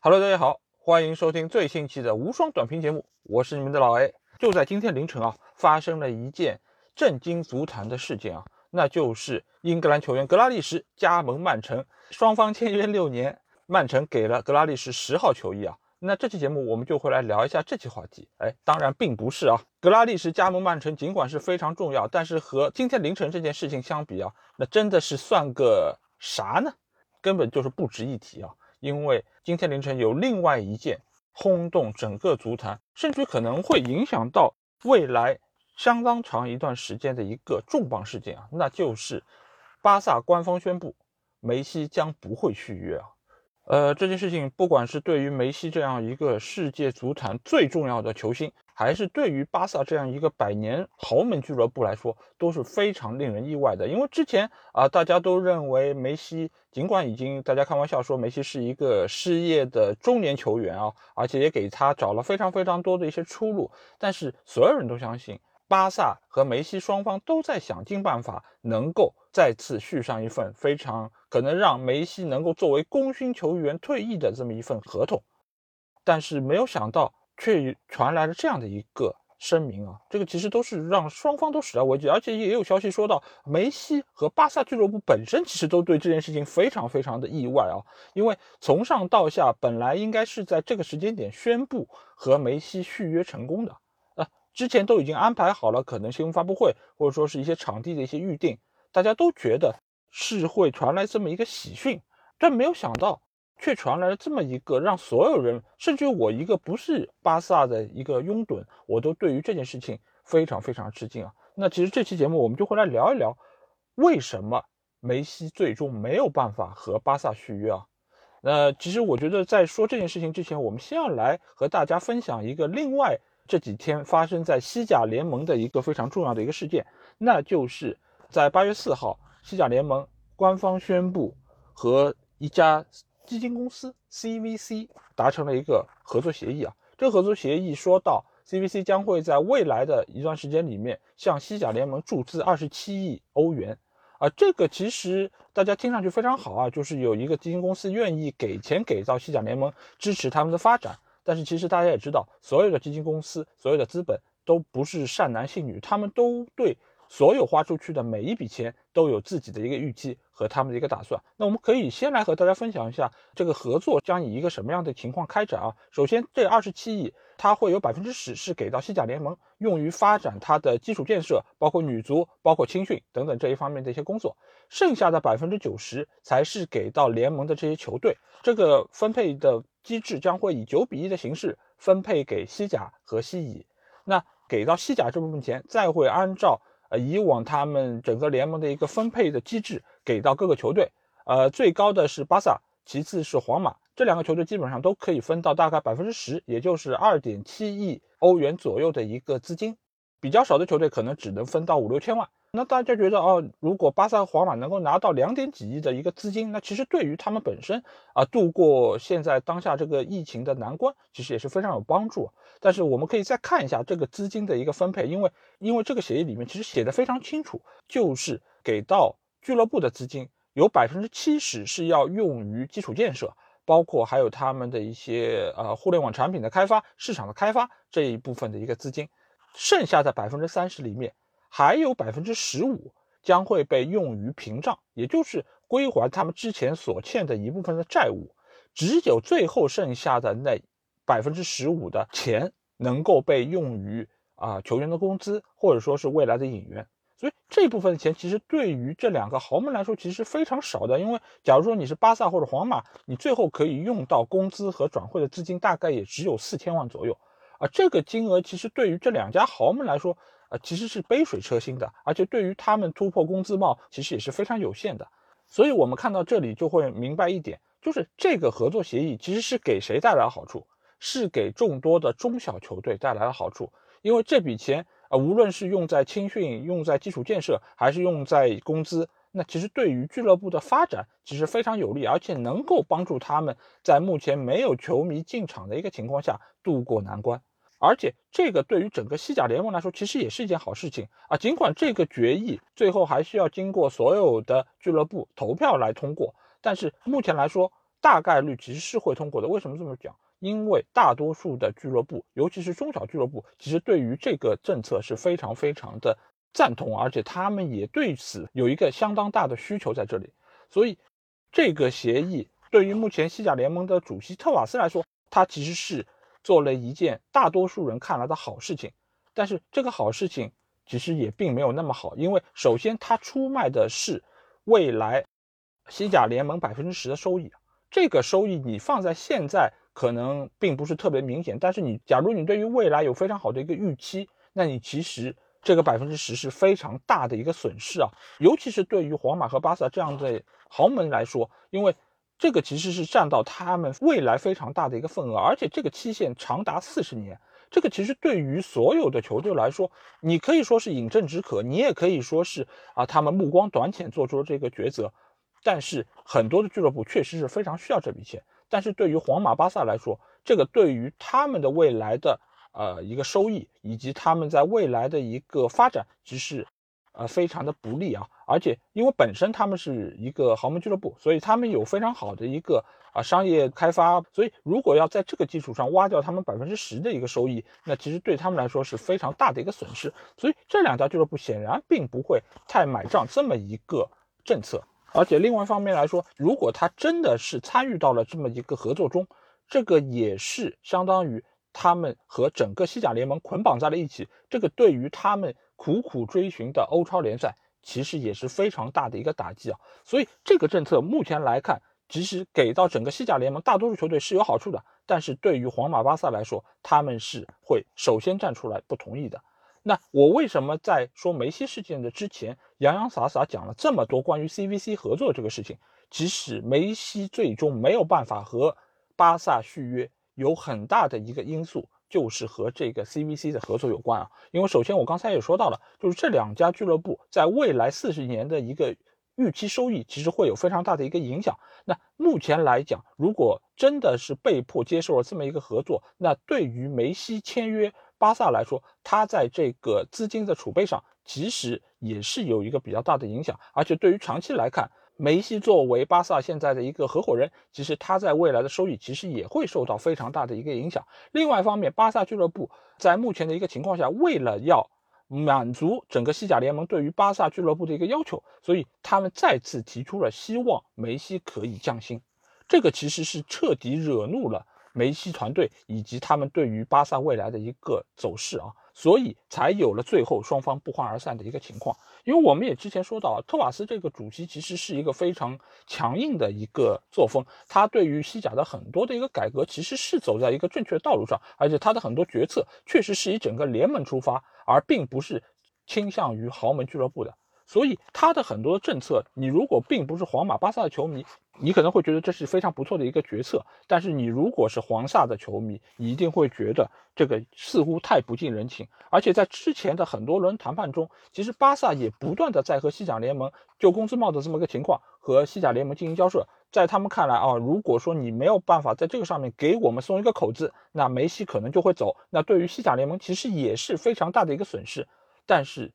Hello，大家好，欢迎收听最新期的无双短评节目，我是你们的老 A。就在今天凌晨啊，发生了一件震惊足坛的事件啊，那就是英格兰球员格拉利什加盟曼城，双方签约六年，曼城给了格拉利什十号球衣啊。那这期节目我们就会来聊一下这期话题。哎，当然并不是啊，格拉利什加盟曼城尽管是非常重要，但是和今天凌晨这件事情相比啊，那真的是算个啥呢？根本就是不值一提啊。因为今天凌晨有另外一件轰动整个足坛，甚至可能会影响到未来相当长一段时间的一个重磅事件啊，那就是巴萨官方宣布梅西将不会续约啊。呃，这件事情不管是对于梅西这样一个世界足坛最重要的球星，还是对于巴萨这样一个百年豪门俱乐部来说，都是非常令人意外的。因为之前啊，大家都认为梅西尽管已经大家开玩笑说梅西是一个失业的中年球员啊，而且也给他找了非常非常多的一些出路，但是所有人都相信。巴萨和梅西双方都在想尽办法，能够再次续上一份非常可能让梅西能够作为功勋球员退役的这么一份合同，但是没有想到，却传来了这样的一个声明啊！这个其实都是让双方都始料未及，而且也有消息说到，梅西和巴萨俱乐部本身其实都对这件事情非常非常的意外啊！因为从上到下，本来应该是在这个时间点宣布和梅西续约成功的。之前都已经安排好了，可能新闻发布会或者说是一些场地的一些预定，大家都觉得是会传来这么一个喜讯，但没有想到却传来了这么一个让所有人，甚至我一个不是巴萨的一个拥趸，我都对于这件事情非常非常吃惊啊。那其实这期节目我们就会来聊一聊，为什么梅西最终没有办法和巴萨续约啊？那其实我觉得在说这件事情之前，我们先要来和大家分享一个另外。这几天发生在西甲联盟的一个非常重要的一个事件，那就是在八月四号，西甲联盟官方宣布和一家基金公司 CVC 达成了一个合作协议啊。这个合作协议说到，CVC 将会在未来的一段时间里面向西甲联盟注资二十七亿欧元啊。这个其实大家听上去非常好啊，就是有一个基金公司愿意给钱给到西甲联盟，支持他们的发展。但是其实大家也知道，所有的基金公司、所有的资本都不是善男信女，他们都对所有花出去的每一笔钱都有自己的一个预期和他们的一个打算。那我们可以先来和大家分享一下这个合作将以一个什么样的情况开展啊？首先，这二十七亿，它会有百分之十是给到西甲联盟，用于发展它的基础建设，包括女足、包括青训等等这一方面的一些工作。剩下的百分之九十才是给到联盟的这些球队。这个分配的。机制将会以九比一的形式分配给西甲和西乙，那给到西甲这部分钱，再会按照呃以往他们整个联盟的一个分配的机制给到各个球队，呃最高的是巴萨，其次是皇马，这两个球队基本上都可以分到大概百分之十，也就是二点七亿欧元左右的一个资金，比较少的球队可能只能分到五六千万。那大家觉得哦，如果巴萨和皇马能够拿到两点几亿的一个资金，那其实对于他们本身啊度过现在当下这个疫情的难关，其实也是非常有帮助。但是我们可以再看一下这个资金的一个分配，因为因为这个协议里面其实写的非常清楚，就是给到俱乐部的资金有百分之七十是要用于基础建设，包括还有他们的一些呃互联网产品的开发、市场的开发这一部分的一个资金，剩下的百分之三十里面。还有百分之十五将会被用于屏障，也就是归还他们之前所欠的一部分的债务。只有最后剩下的那百分之十五的钱能够被用于啊球员的工资，或者说是未来的引援。所以这部分的钱其实对于这两个豪门来说其实非常少的，因为假如说你是巴萨或者皇马，你最后可以用到工资和转会的资金大概也只有四千万左右啊。这个金额其实对于这两家豪门来说。啊，其实是杯水车薪的，而且对于他们突破工资帽，其实也是非常有限的。所以，我们看到这里就会明白一点，就是这个合作协议其实是给谁带来了好处？是给众多的中小球队带来了好处。因为这笔钱啊，无论是用在青训、用在基础建设，还是用在工资，那其实对于俱乐部的发展其实非常有利，而且能够帮助他们在目前没有球迷进场的一个情况下渡过难关。而且这个对于整个西甲联盟来说，其实也是一件好事情啊。尽管这个决议最后还需要经过所有的俱乐部投票来通过，但是目前来说，大概率其实是会通过的。为什么这么讲？因为大多数的俱乐部，尤其是中小俱乐部，其实对于这个政策是非常非常的赞同，而且他们也对此有一个相当大的需求在这里。所以，这个协议对于目前西甲联盟的主席特瓦斯来说，他其实是做了一件大多数人看来的好事情。但是这个好事情其实也并没有那么好，因为首先他出卖的是未来西甲联盟百分之十的收益，这个收益你放在现在。可能并不是特别明显，但是你假如你对于未来有非常好的一个预期，那你其实这个百分之十是非常大的一个损失啊，尤其是对于皇马和巴萨这样的豪门来说，因为这个其实是占到他们未来非常大的一个份额，而且这个期限长达四十年，这个其实对于所有的球队来说，你可以说是饮鸩止渴，你也可以说是啊他们目光短浅做出了这个抉择，但是很多的俱乐部确实是非常需要这笔钱。但是对于皇马、巴萨来说，这个对于他们的未来的呃一个收益，以及他们在未来的一个发展，其实呃非常的不利啊。而且因为本身他们是一个豪门俱乐部，所以他们有非常好的一个啊商业开发。所以如果要在这个基础上挖掉他们百分之十的一个收益，那其实对他们来说是非常大的一个损失。所以这两家俱乐部显然并不会太买账这么一个政策。而且另外一方面来说，如果他真的是参与到了这么一个合作中，这个也是相当于他们和整个西甲联盟捆绑在了一起。这个对于他们苦苦追寻的欧超联赛，其实也是非常大的一个打击啊。所以这个政策目前来看，其实给到整个西甲联盟大多数球队是有好处的，但是对于皇马、巴萨来说，他们是会首先站出来不同意的。那我为什么在说梅西事件的之前洋洋洒洒讲了这么多关于 CVC 合作这个事情？即使梅西最终没有办法和巴萨续约，有很大的一个因素就是和这个 CVC 的合作有关啊。因为首先我刚才也说到了，就是这两家俱乐部在未来四十年的一个预期收益，其实会有非常大的一个影响。那目前来讲，如果真的是被迫接受了这么一个合作，那对于梅西签约。巴萨来说，他在这个资金的储备上，其实也是有一个比较大的影响。而且对于长期来看，梅西作为巴萨现在的一个合伙人，其实他在未来的收益其实也会受到非常大的一个影响。另外一方面，巴萨俱乐部在目前的一个情况下，为了要满足整个西甲联盟对于巴萨俱乐部的一个要求，所以他们再次提出了希望梅西可以降薪。这个其实是彻底惹怒了。梅西团队以及他们对于巴萨未来的一个走势啊，所以才有了最后双方不欢而散的一个情况。因为我们也之前说到，啊，托瓦斯这个主席其实是一个非常强硬的一个作风，他对于西甲的很多的一个改革其实是走在一个正确的道路上，而且他的很多决策确实是以整个联盟出发，而并不是倾向于豪门俱乐部的。所以他的很多政策，你如果并不是皇马、巴萨的球迷，你可能会觉得这是非常不错的一个决策。但是你如果是皇萨的球迷，你一定会觉得这个似乎太不近人情。而且在之前的很多轮谈判中，其实巴萨也不断的在和西甲联盟就工资帽的这么一个情况和西甲联盟进行交涉。在他们看来啊，如果说你没有办法在这个上面给我们松一个口子，那梅西可能就会走。那对于西甲联盟其实也是非常大的一个损失。但是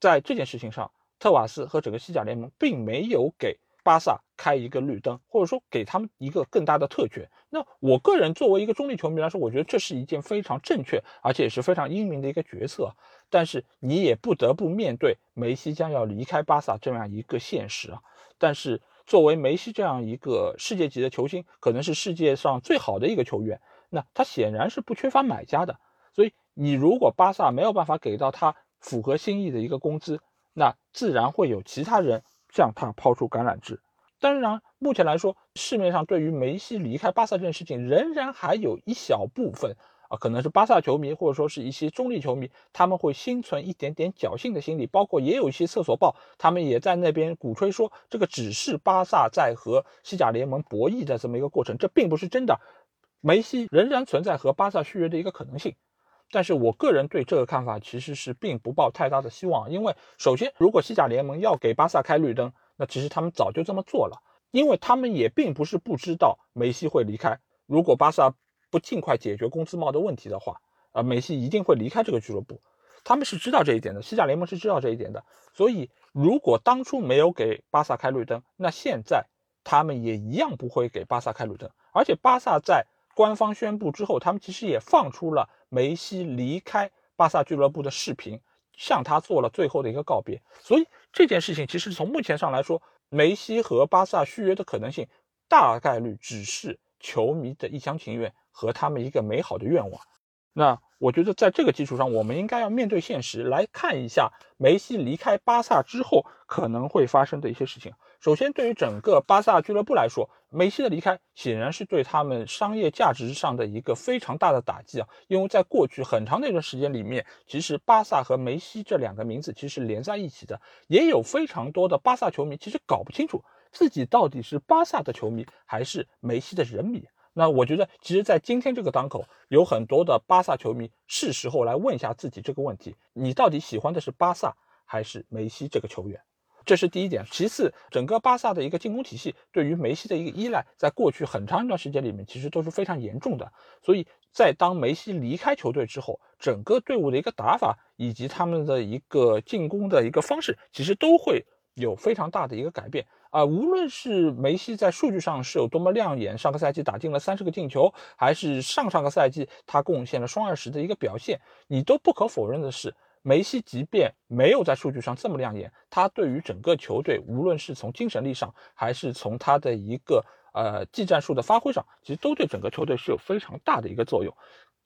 在这件事情上，特瓦斯和整个西甲联盟并没有给巴萨开一个绿灯，或者说给他们一个更大的特权。那我个人作为一个中立球迷来说，我觉得这是一件非常正确，而且也是非常英明的一个决策。但是你也不得不面对梅西将要离开巴萨这样一个现实啊。但是作为梅西这样一个世界级的球星，可能是世界上最好的一个球员，那他显然是不缺乏买家的。所以你如果巴萨没有办法给到他符合心意的一个工资，那自然会有其他人向他抛出橄榄枝。当然，目前来说，市面上对于梅西离开巴萨这件事情，仍然还有一小部分啊，可能是巴萨球迷或者说是一些中立球迷，他们会心存一点点侥幸的心理。包括也有一些厕所报，他们也在那边鼓吹说，这个只是巴萨在和西甲联盟博弈的这么一个过程，这并不是真的。梅西仍然存在和巴萨续约的一个可能性。但是我个人对这个看法其实是并不抱太大的希望，因为首先，如果西甲联盟要给巴萨开绿灯，那其实他们早就这么做了，因为他们也并不是不知道梅西会离开。如果巴萨不尽快解决工资帽的问题的话，啊，梅西一定会离开这个俱乐部，他们是知道这一点的，西甲联盟是知道这一点的。所以，如果当初没有给巴萨开绿灯，那现在他们也一样不会给巴萨开绿灯。而且巴萨在官方宣布之后，他们其实也放出了梅西离开巴萨俱乐部的视频，向他做了最后的一个告别。所以这件事情其实从目前上来说，梅西和巴萨续约的可能性大概率只是球迷的一厢情愿和他们一个美好的愿望。那我觉得在这个基础上，我们应该要面对现实，来看一下梅西离开巴萨之后可能会发生的一些事情。首先，对于整个巴萨俱乐部来说，梅西的离开显然是对他们商业价值上的一个非常大的打击啊！因为在过去很长的一段时间里面，其实巴萨和梅西这两个名字其实连在一起的，也有非常多的巴萨球迷其实搞不清楚自己到底是巴萨的球迷还是梅西的人迷。那我觉得，其实，在今天这个当口，有很多的巴萨球迷是时候来问一下自己这个问题：你到底喜欢的是巴萨还是梅西这个球员？这是第一点。其次，整个巴萨的一个进攻体系对于梅西的一个依赖，在过去很长一段时间里面，其实都是非常严重的。所以在当梅西离开球队之后，整个队伍的一个打法以及他们的一个进攻的一个方式，其实都会有非常大的一个改变。啊，无论是梅西在数据上是有多么亮眼，上个赛季打进了三十个进球，还是上上个赛季他贡献了双二十的一个表现，你都不可否认的是，梅西即便没有在数据上这么亮眼，他对于整个球队，无论是从精神力上，还是从他的一个呃技战术的发挥上，其实都对整个球队是有非常大的一个作用。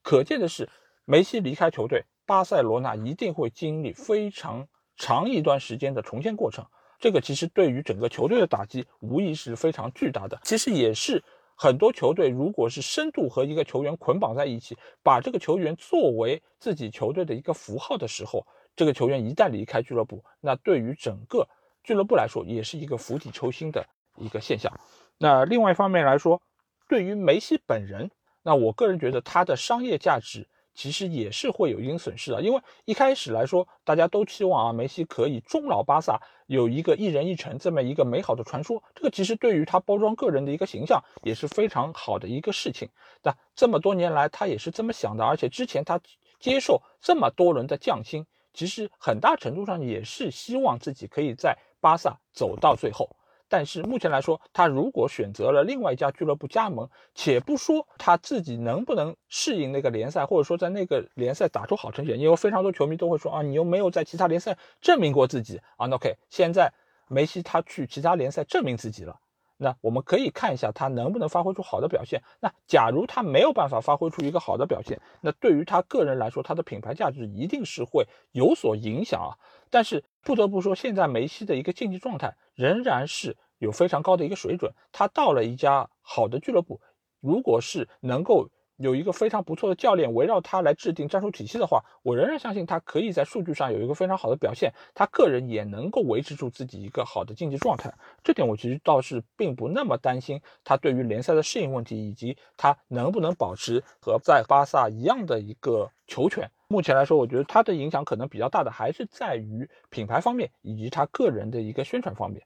可见的是，梅西离开球队，巴塞罗那一定会经历非常长一段时间的重建过程。这个其实对于整个球队的打击无疑是非常巨大的。其实也是很多球队，如果是深度和一个球员捆绑在一起，把这个球员作为自己球队的一个符号的时候，这个球员一旦离开俱乐部，那对于整个俱乐部来说也是一个釜底抽薪的一个现象。那另外一方面来说，对于梅西本人，那我个人觉得他的商业价值。其实也是会有一定损失的，因为一开始来说，大家都期望啊，梅西可以终老巴萨，有一个一人一城这么一个美好的传说。这个其实对于他包装个人的一个形象也是非常好的一个事情。但这么多年来，他也是这么想的，而且之前他接受这么多人的降薪，其实很大程度上也是希望自己可以在巴萨走到最后。但是目前来说，他如果选择了另外一家俱乐部加盟，且不说他自己能不能适应那个联赛，或者说在那个联赛打出好成绩，因为非常多球迷都会说啊，你又没有在其他联赛证明过自己啊。那 OK，现在梅西他去其他联赛证明自己了，那我们可以看一下他能不能发挥出好的表现。那假如他没有办法发挥出一个好的表现，那对于他个人来说，他的品牌价值一定是会有所影响啊。但是不得不说，现在梅西的一个竞技状态仍然是有非常高的一个水准。他到了一家好的俱乐部，如果是能够有一个非常不错的教练围绕他来制定战术体系的话，我仍然相信他可以在数据上有一个非常好的表现。他个人也能够维持住自己一个好的竞技状态，这点我其实倒是并不那么担心他对于联赛的适应问题，以及他能不能保持和在巴萨一样的一个球权。目前来说，我觉得他的影响可能比较大的还是在于品牌方面以及他个人的一个宣传方面。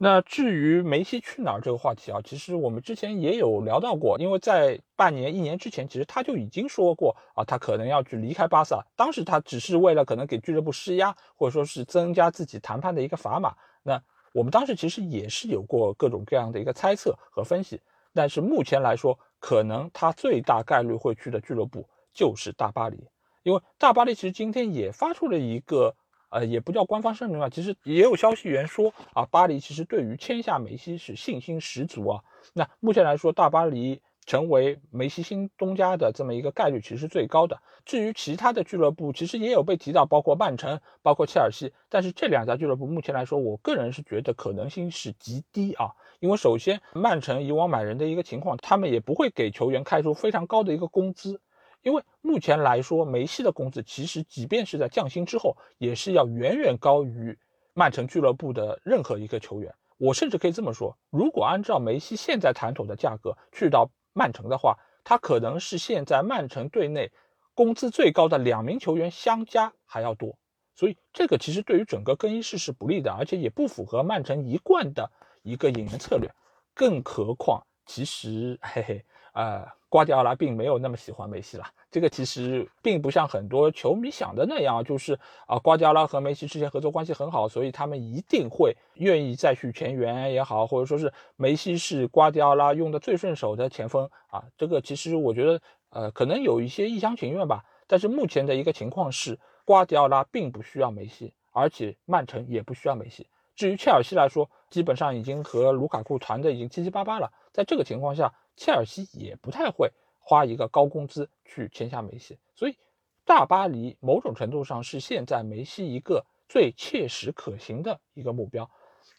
那至于梅西去哪儿这个话题啊，其实我们之前也有聊到过，因为在半年、一年之前，其实他就已经说过啊，他可能要去离开巴萨。当时他只是为了可能给俱乐部施压，或者说是增加自己谈判的一个砝码。那我们当时其实也是有过各种各样的一个猜测和分析。但是目前来说，可能他最大概率会去的俱乐部就是大巴黎。因为大巴黎其实今天也发出了一个，呃，也不叫官方声明吧，其实也有消息源说啊，巴黎其实对于签下梅西是信心十足啊。那目前来说，大巴黎成为梅西新东家的这么一个概率其实是最高的。至于其他的俱乐部，其实也有被提到，包括曼城、包括切尔西，但是这两家俱乐部目前来说，我个人是觉得可能性是极低啊。因为首先，曼城以往买人的一个情况，他们也不会给球员开出非常高的一个工资。因为目前来说，梅西的工资其实即便是在降薪之后，也是要远远高于曼城俱乐部的任何一个球员。我甚至可以这么说，如果按照梅西现在谈妥的价格去到曼城的话，他可能是现在曼城队内工资最高的两名球员相加还要多。所以这个其实对于整个更衣室是不利的，而且也不符合曼城一贯的一个引援策略。更何况，其实嘿嘿。呃，瓜迪奥拉并没有那么喜欢梅西了。这个其实并不像很多球迷想的那样，就是啊，瓜迪奥拉和梅西之前合作关系很好，所以他们一定会愿意再续前缘也好，或者说是梅西是瓜迪奥拉用的最顺手的前锋啊。这个其实我觉得，呃，可能有一些一厢情愿吧。但是目前的一个情况是，瓜迪奥拉并不需要梅西，而且曼城也不需要梅西。至于切尔西来说，基本上已经和卢卡库团的已经七七八八了。在这个情况下，切尔西也不太会。花一个高工资去签下梅西，所以大巴黎某种程度上是现在梅西一个最切实可行的一个目标。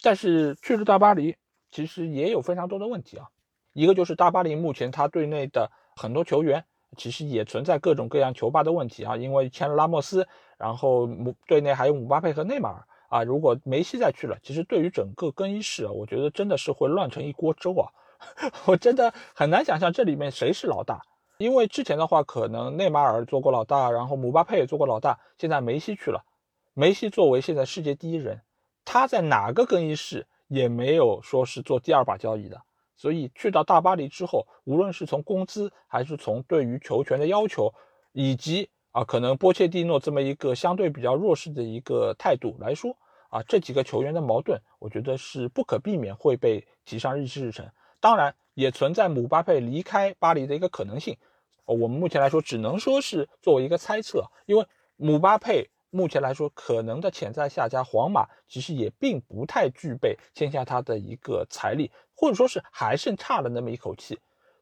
但是去了大巴黎，其实也有非常多的问题啊。一个就是大巴黎目前他队内的很多球员其实也存在各种各样球霸的问题啊，因为签了拉莫斯，然后姆队内还有姆巴佩和内马尔啊。如果梅西再去了，其实对于整个更衣室啊，我觉得真的是会乱成一锅粥啊。我真的很难想象这里面谁是老大，因为之前的话可能内马尔做过老大，然后姆巴佩也做过老大，现在梅西去了。梅西作为现在世界第一人，他在哪个更衣室也没有说是做第二把交椅的，所以去到大巴黎之后，无论是从工资还是从对于球权的要求，以及啊可能波切蒂诺这么一个相对比较弱势的一个态度来说，啊这几个球员的矛盾，我觉得是不可避免会被提上日日程。当然也存在姆巴佩离开巴黎的一个可能性，我们目前来说只能说是作为一个猜测，因为姆巴佩目前来说可能的潜在下家皇马其实也并不太具备签下他的一个财力，或者说是还剩差了那么一口气，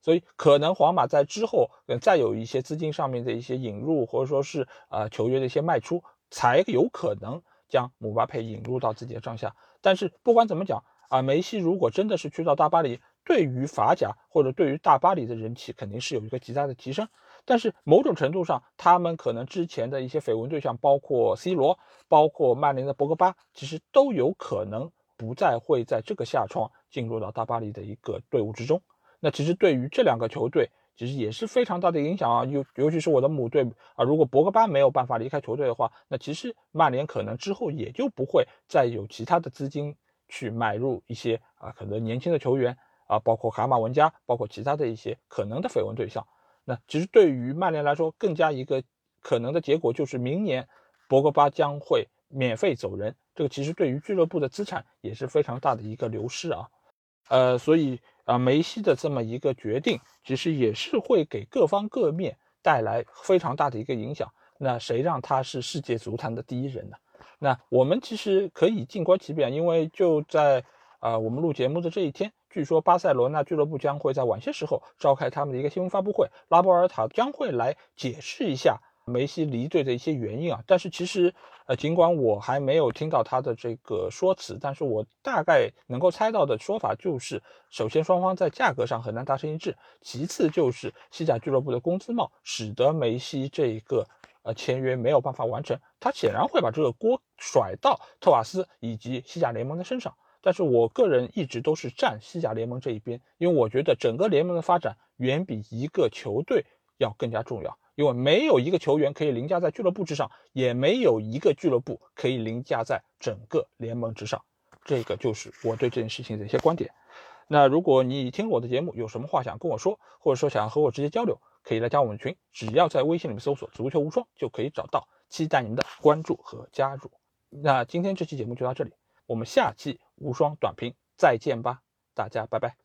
所以可能皇马在之后再有一些资金上面的一些引入，或者说是啊球员的一些卖出，才有可能将姆巴佩引入到自己的帐下。但是不管怎么讲啊，梅西如果真的是去到大巴黎，对于法甲或者对于大巴黎的人气肯定是有一个极大的提升，但是某种程度上，他们可能之前的一些绯闻对象，包括 C 罗，包括曼联的博格巴，其实都有可能不再会在这个夏窗进入到大巴黎的一个队伍之中。那其实对于这两个球队，其实也是非常大的影响啊。尤尤其是我的母队啊，如果博格巴没有办法离开球队的话，那其实曼联可能之后也就不会再有其他的资金去买入一些啊可能年轻的球员。啊，包括卡马文加，包括其他的一些可能的绯闻对象。那其实对于曼联来说，更加一个可能的结果就是明年博格巴将会免费走人。这个其实对于俱乐部的资产也是非常大的一个流失啊。呃，所以啊，梅西的这么一个决定，其实也是会给各方各面带来非常大的一个影响。那谁让他是世界足坛的第一人呢？那我们其实可以静观其变，因为就在啊我们录节目的这一天。据说巴塞罗那俱乐部将会在晚些时候召开他们的一个新闻发布会，拉波尔塔将会来解释一下梅西离队的一些原因啊。但是其实，呃，尽管我还没有听到他的这个说辞，但是我大概能够猜到的说法就是，首先双方在价格上很难达成一致，其次就是西甲俱乐部的工资帽使得梅西这一个呃签约没有办法完成，他显然会把这个锅甩到特瓦斯以及西甲联盟的身上。但是我个人一直都是站西甲联盟这一边，因为我觉得整个联盟的发展远比一个球队要更加重要。因为没有一个球员可以凌驾在俱乐部之上，也没有一个俱乐部可以凌驾在整个联盟之上。这个就是我对这件事情的一些观点。那如果你听了我的节目，有什么话想跟我说，或者说想和我直接交流，可以来加我们群，只要在微信里面搜索“足球无双”就可以找到。期待你们的关注和加入。那今天这期节目就到这里。我们下期无双短评再见吧，大家拜拜。